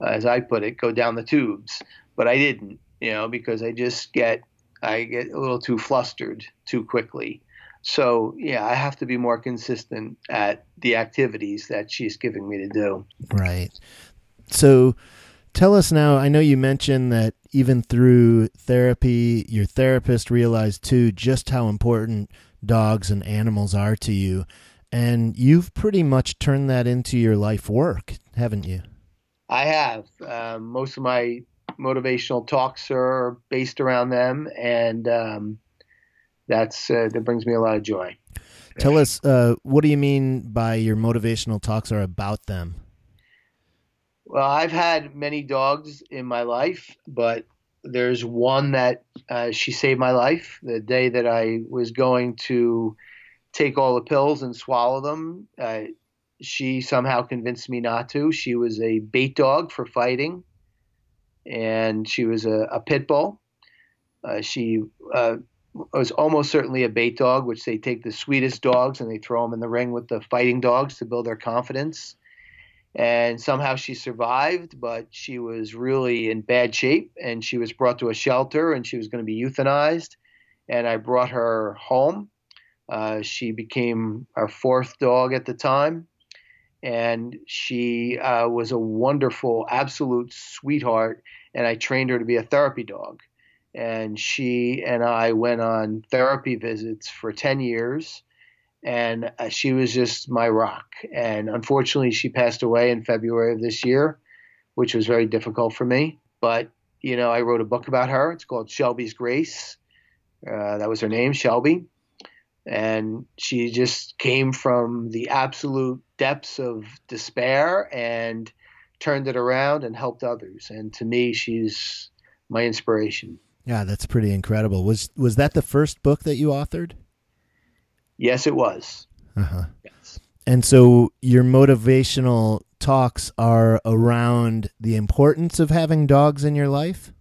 Speaker 1: uh, as I put it, go down the tubes. But I didn't, you know, because I just get I get a little too flustered too quickly. So, yeah, I have to be more consistent at the activities that she's giving me to do.
Speaker 2: Right. So, tell us now. I know you mentioned that even through therapy, your therapist realized too just how important dogs and animals are to you. And you've pretty much turned that into your life work, haven't you?
Speaker 1: I have. Um, most of my motivational talks are based around them, and um, that's uh, that brings me a lot of joy.
Speaker 2: Tell us, uh, what do you mean by your motivational talks are about them?
Speaker 1: Well, I've had many dogs in my life, but there's one that uh, she saved my life the day that I was going to take all the pills and swallow them. Uh, she somehow convinced me not to. She was a bait dog for fighting, and she was a, a pit bull. Uh, she uh, was almost certainly a bait dog, which they take the sweetest dogs and they throw them in the ring with the fighting dogs to build their confidence. And somehow she survived, but she was really in bad shape and she was brought to a shelter and she was going to be euthanized. And I brought her home. Uh, she became our fourth dog at the time. And she uh, was a wonderful, absolute sweetheart. And I trained her to be a therapy dog and she and I went on therapy visits for 10 years and uh, she was just my rock. And unfortunately she passed away in February of this year which was very difficult for me. But you know I wrote a book about her. It's called Shelby's Grace. Uh, that was her name Shelby. And she just came from the absolute depths of despair and turned it around and helped others. And to me she's my inspiration.
Speaker 2: Yeah, that's pretty incredible. Was was that the first book that you authored?
Speaker 1: Yes, it was.
Speaker 2: Uh-huh. Yes. And so your motivational talks are around the importance of having dogs in your life?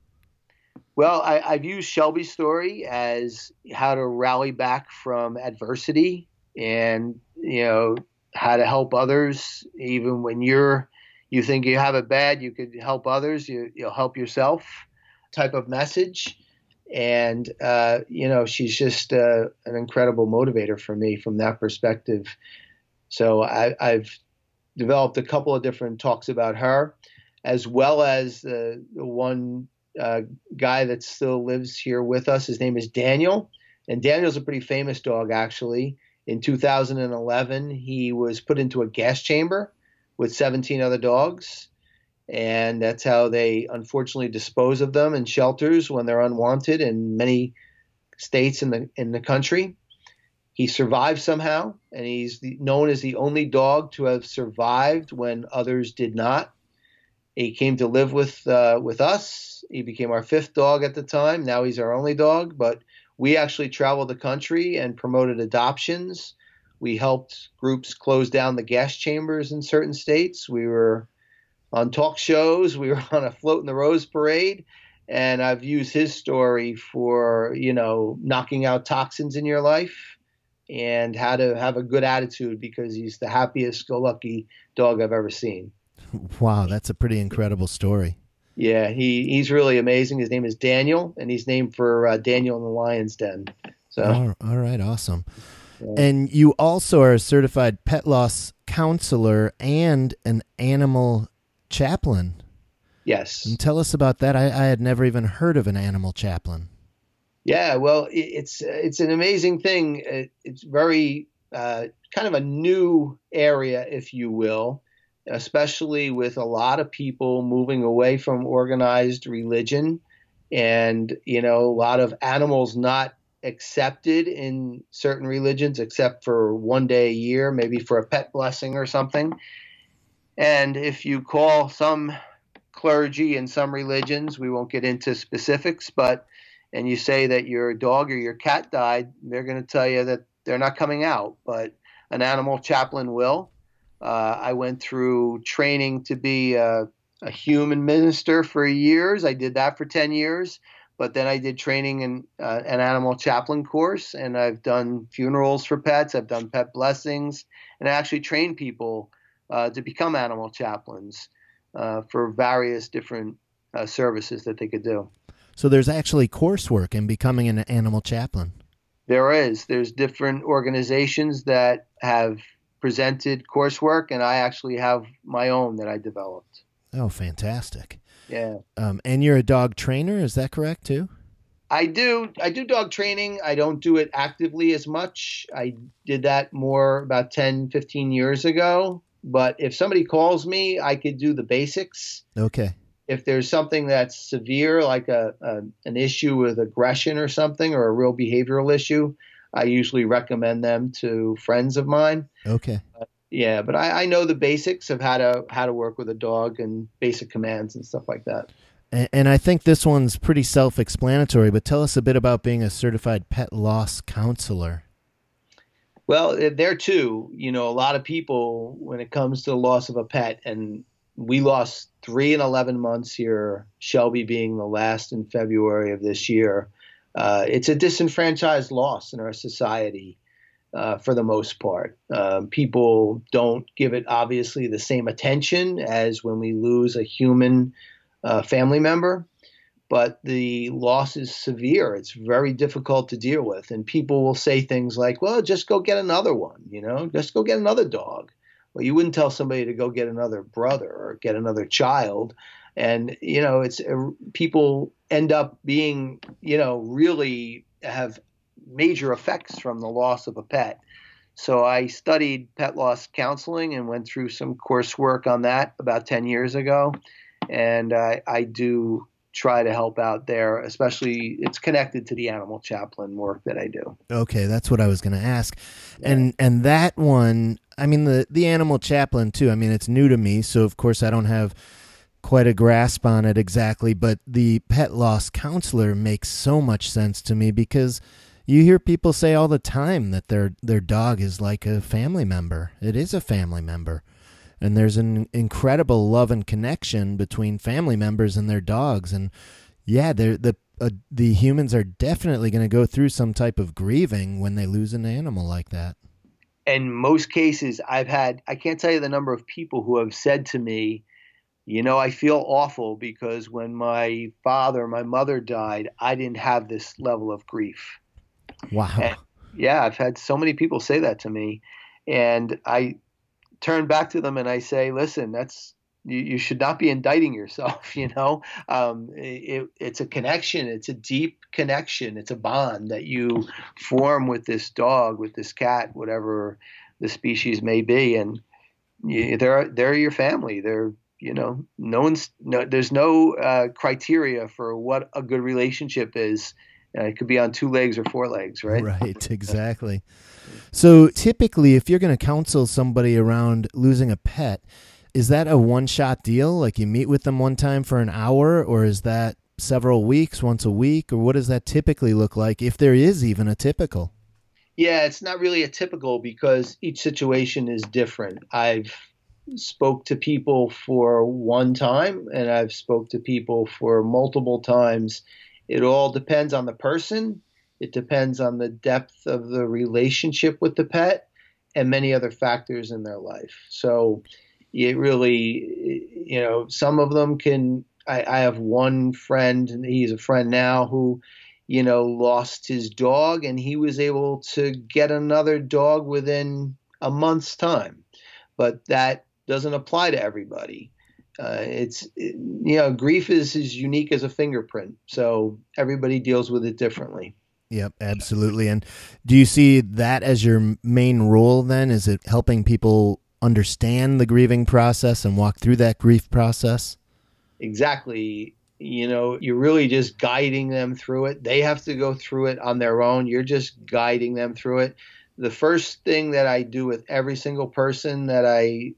Speaker 1: Well, I, have used Shelby's story as how to rally back from adversity and, you know, how to help others even when you're you think you have it bad, you could help others, you, you'll help yourself type of message. And, uh, you know, she's just uh, an incredible motivator for me from that perspective. So I, have developed a couple of different talks about her, as well as uh, the one uh, guy that still lives here with us. His name is Daniel. And Daniel's a pretty famous dog, actually. In 2011, he was put into a gas chamber with 17 other dogs and that's how they unfortunately dispose of them in shelters when they're unwanted in many states in the in the country. He survived somehow, and he's the, known as the only dog to have survived when others did not. He came to live with uh, with us. He became our fifth dog at the time. Now he's our only dog, but we actually traveled the country and promoted adoptions. We helped groups close down the gas chambers in certain states. We were on talk shows. We were on a float in the rose parade, and I've used his story for you know knocking out toxins in your life and how to have a good attitude because he's the happiest go lucky dog I've ever seen.
Speaker 2: Wow, that's a pretty incredible story.
Speaker 1: Yeah, he, he's really amazing. His name is Daniel, and he's named for uh, Daniel in the Lion's Den. So,
Speaker 2: all, all right, awesome. Yeah. And you also are a certified pet loss counselor and an animal chaplain.
Speaker 1: Yes.
Speaker 2: And tell us about that. I, I had never even heard of an animal chaplain.
Speaker 1: Yeah, well, it's it's an amazing thing. It's very uh, kind of a new area, if you will, especially with a lot of people moving away from organized religion, and you know, a lot of animals not accepted in certain religions, except for one day a year, maybe for a pet blessing or something. And if you call some clergy in some religions, we won't get into specifics, but and you say that your dog or your cat died, they're going to tell you that they're not coming out, but an animal chaplain will. Uh, I went through training to be a, a, human minister for years. I did that for 10 years, but then I did training in uh, an animal chaplain course, and I've done funerals for pets, I've done pet blessings, and I actually train people uh, to become animal chaplains uh, for various different uh, services that they could do.
Speaker 2: So there's actually coursework in becoming an animal chaplain.
Speaker 1: There is. There's different organizations that have presented coursework, and I actually have my own that I developed.
Speaker 2: Oh, fantastic!
Speaker 1: Yeah.
Speaker 2: Um, and you're a dog trainer, is that correct too?
Speaker 1: I do. I do dog training. I don't do it actively as much. I did that more about 10, 15 years ago. But if somebody calls me, I could do the basics.
Speaker 2: Okay.
Speaker 1: If there's something that's severe, like a, a an issue with aggression or something, or a real behavioral issue, I usually recommend them to friends of mine.
Speaker 2: Okay.
Speaker 1: Uh, yeah, but I, I know the basics of how to how to work with a dog and basic commands and stuff like that.
Speaker 2: And, and I think this one's pretty self-explanatory. But tell us a bit about being a certified pet loss counselor.
Speaker 1: Well, there too, you know, a lot of people when it comes to the loss of a pet, and we lost three and eleven months here. Shelby being the last in February of this year. Uh, it's a disenfranchised loss in our society. Uh, for the most part. Um, people don't give it obviously the same attention as when we lose a human uh, family member, but the loss is severe. It's very difficult to deal with. And people will say things like, well, just go get another one, you know, just go get another dog. Well, you wouldn't tell somebody to go get another brother or get another child. And, you know, it's uh, people end up being, you know, really have major effects from the loss of a pet. So I studied pet loss counseling and went through some coursework on that about 10 years ago. And I, I do try to help out there, especially it's connected to the animal chaplain work that I do.
Speaker 2: Okay, that's what I was going to ask. Yeah. And and that one, I mean the the animal chaplain too. I mean it's new to me, so of course I don't have quite a grasp on it exactly, but the pet loss counselor makes so much sense to me because you hear people say all the time that their their dog is like a family member. It is a family member. And there's an incredible love and connection between family members and their dogs and yeah, the uh, the humans are definitely going to go through some type of grieving when they lose an animal like that.
Speaker 1: In most cases, I've had I can't tell you the number of people who have said to me, you know, I feel awful because when my father, my mother died, I didn't have this level of grief.
Speaker 2: Wow.
Speaker 1: And yeah, I've had so many people say that to me. And I turn back to them and I say, listen, that's you, you should not be indicting yourself. You know, um, it, it's a connection. It's a deep connection. It's a bond that you form with this dog, with this cat, whatever the species may be, and you, they're they're your family. They're you know, no one's no. There's no uh, criteria for what a good relationship is uh, it could be on two legs or four legs, right?
Speaker 2: Right, exactly. So typically, if you're going to counsel somebody around losing a pet, is that a one shot deal? Like you meet with them one time for an hour, or is that several weeks, once a week, or what does that typically look like if there is even a typical?
Speaker 1: Yeah, it's not really a typical because each situation is different. I've spoke to people for one time and I've spoke to people for multiple times it all depends on the person. It depends on the depth of the relationship with the pet and many other factors in their life. So it really, you know, some of them can. I, I have one friend, and he's a friend now, who, you know, lost his dog and he was able to get another dog within a month's time. But that doesn't apply to everybody uh, it's it, you know grief is as unique as a fingerprint so everybody deals with it differently
Speaker 2: yep absolutely. And do you see that as your main role then? Is it helping people understand the grieving process and walk through that grief process?
Speaker 1: Exactly. You know you're really just guiding them through it. They have to go through it on their own. You're just guiding them through it. The first thing that i do with every single person that i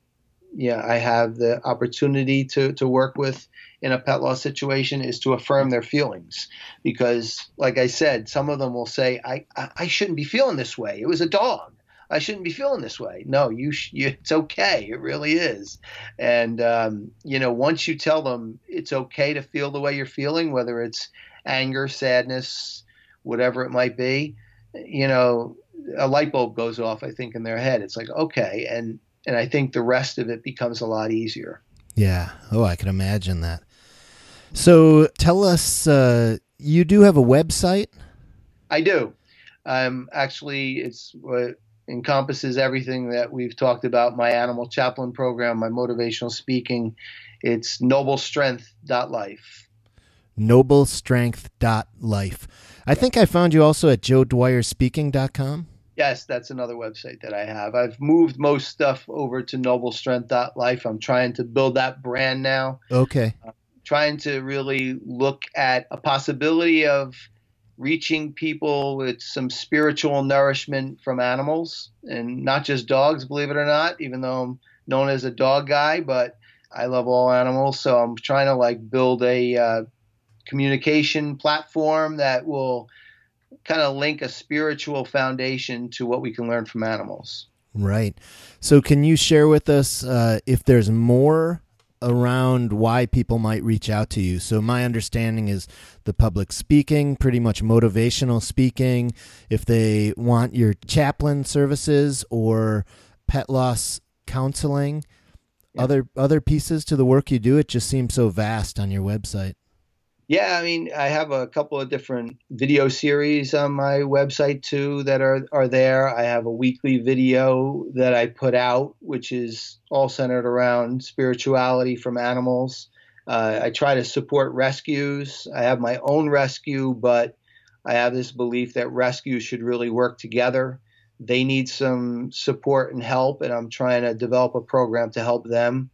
Speaker 1: yeah, I have the opportunity to, to work with in a pet loss situation is to affirm their feelings. Because, like I said, some of them will say, I, I, shouldn't be feeling this way. It was a dog. I shouldn't be feeling this way. No, you, you it's okay. It really is. And, um, you know, once you tell them it's okay to feel the way you're feeling, whether it's anger, sadness, whatever it might be, you know, a light bulb goes off, I think, in their head. It's like, okay. And, and I think the rest of it becomes a lot easier.
Speaker 2: Yeah. Oh, I can imagine that. So tell us, uh, you do have a website?
Speaker 1: I do. Um, actually, it's what encompasses everything that we've talked about my animal chaplain program, my motivational speaking. It's noblestrength.life.
Speaker 2: Noblestrength.life. I think I found you also at joedwyerspeaking.com.
Speaker 1: Yes, that's another website that I have. I've moved most stuff over to noblestrength.life. I'm trying to build that brand now.
Speaker 2: Okay.
Speaker 1: Uh, trying to really look at a possibility of reaching people with some spiritual nourishment from animals and not just dogs, believe it or not, even though I'm known as a dog guy, but I love all animals. So I'm trying to like build a uh, communication platform that will kind of link a spiritual foundation to what we can learn from animals.
Speaker 2: Right. So, can you share with us uh, if there's more around why people might reach out to you. So my understanding is the public speaking, pretty much motivational speaking, if they want your chaplain services or pet loss counseling, yeah. other other pieces to the work you do, it just seems so vast on your website.
Speaker 1: Yeah, I mean, I have a couple of different video series on my website too that are are there. I have a weekly video that I put out, which is all centered around spirituality from animals. Uh, I try to support rescues. I have my own rescue, but I have this belief that rescues should really work together. They need some support and help, and I'm trying to develop a program to help them.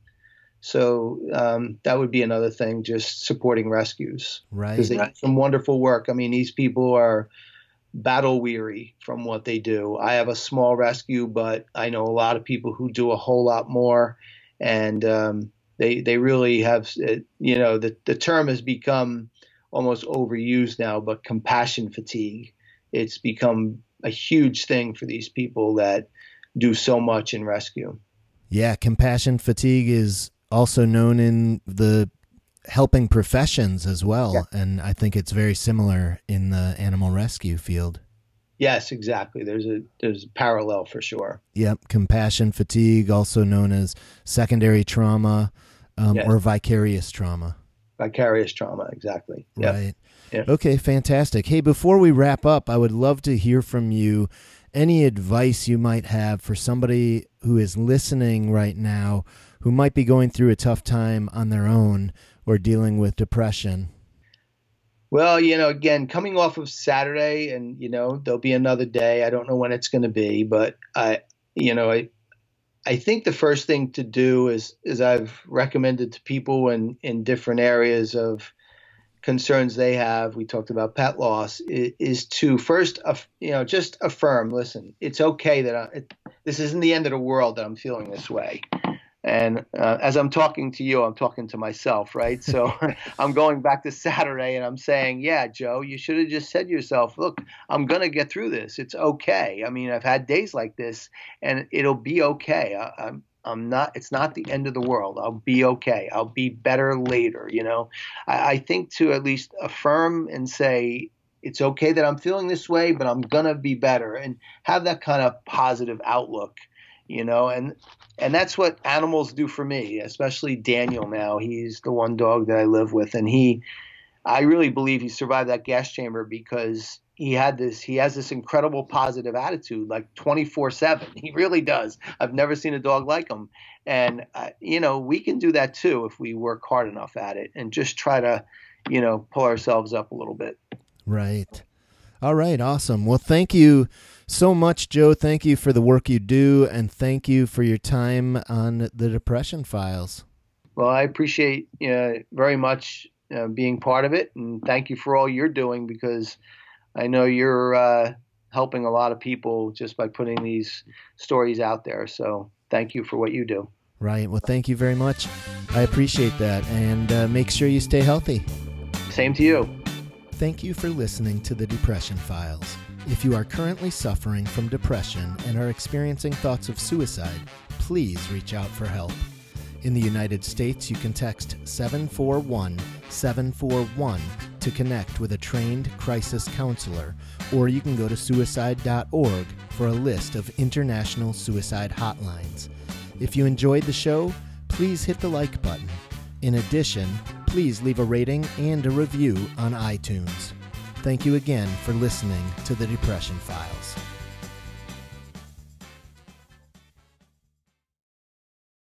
Speaker 1: So um, that would be another thing, just supporting rescues.
Speaker 2: Right. Because
Speaker 1: they
Speaker 2: do
Speaker 1: some wonderful work. I mean, these people are battle weary from what they do. I have a small rescue, but I know a lot of people who do a whole lot more, and um, they they really have. You know, the the term has become almost overused now, but compassion fatigue. It's become a huge thing for these people that do so much in rescue.
Speaker 2: Yeah, compassion fatigue is also known in the helping professions as well. Yeah. And I think it's very similar in the animal rescue field.
Speaker 1: Yes, exactly. There's a there's a parallel for sure.
Speaker 2: Yep, compassion fatigue, also known as secondary trauma um, yes. or vicarious trauma.
Speaker 1: Vicarious trauma, exactly.
Speaker 2: Yep. Right. Yep. Okay, fantastic. Hey, before we wrap up, I would love to hear from you any advice you might have for somebody who is listening right now who might be going through a tough time on their own or dealing with depression?
Speaker 1: Well, you know, again, coming off of Saturday, and you know, there'll be another day. I don't know when it's going to be, but I, you know, I, I think the first thing to do is, is I've recommended to people in in different areas of concerns they have. We talked about pet loss. Is, is to first, you know, just affirm. Listen, it's okay that I, it, this isn't the end of the world that I'm feeling this way. And uh, as I'm talking to you, I'm talking to myself, right? So I'm going back to Saturday and I'm saying, yeah, Joe, you should have just said to yourself, look, I'm going to get through this. It's okay. I mean, I've had days like this and it'll be okay. I, I'm, I'm not, it's not the end of the world. I'll be okay. I'll be better later. You know, I, I think to at least affirm and say, it's okay that I'm feeling this way, but I'm going to be better and have that kind of positive outlook you know and and that's what animals do for me especially daniel now. He's the one dog that i live with and he i really believe he survived that gas chamber because he had this he has this incredible positive attitude like 24 7 he really does. I've never seen a dog like him. And uh, you know we can do that too if we work hard enough at it and just try to you know pull ourselves up a little bit.
Speaker 2: Right. All right. Awesome. Well thank you so much, Joe. Thank you for the work you do, and thank you for your time on the Depression Files.
Speaker 1: Well, I appreciate uh, very much uh, being part of it, and thank you for all you're doing because I know you're uh, helping a lot of people just by putting these stories out there. So, thank you for what you do.
Speaker 2: Right. Well, thank you very much. I appreciate that, and uh, make sure you stay healthy.
Speaker 1: Same to you.
Speaker 2: Thank you for listening to the Depression Files. If you are currently suffering from depression and are experiencing thoughts of suicide, please reach out for help. In the United States, you can text 741 741 to connect with a trained crisis counselor, or you can go to suicide.org for a list of international suicide hotlines. If you enjoyed the show, please hit the like button. In addition, please leave a rating and a review on iTunes. Thank you again for listening to the Depression Files.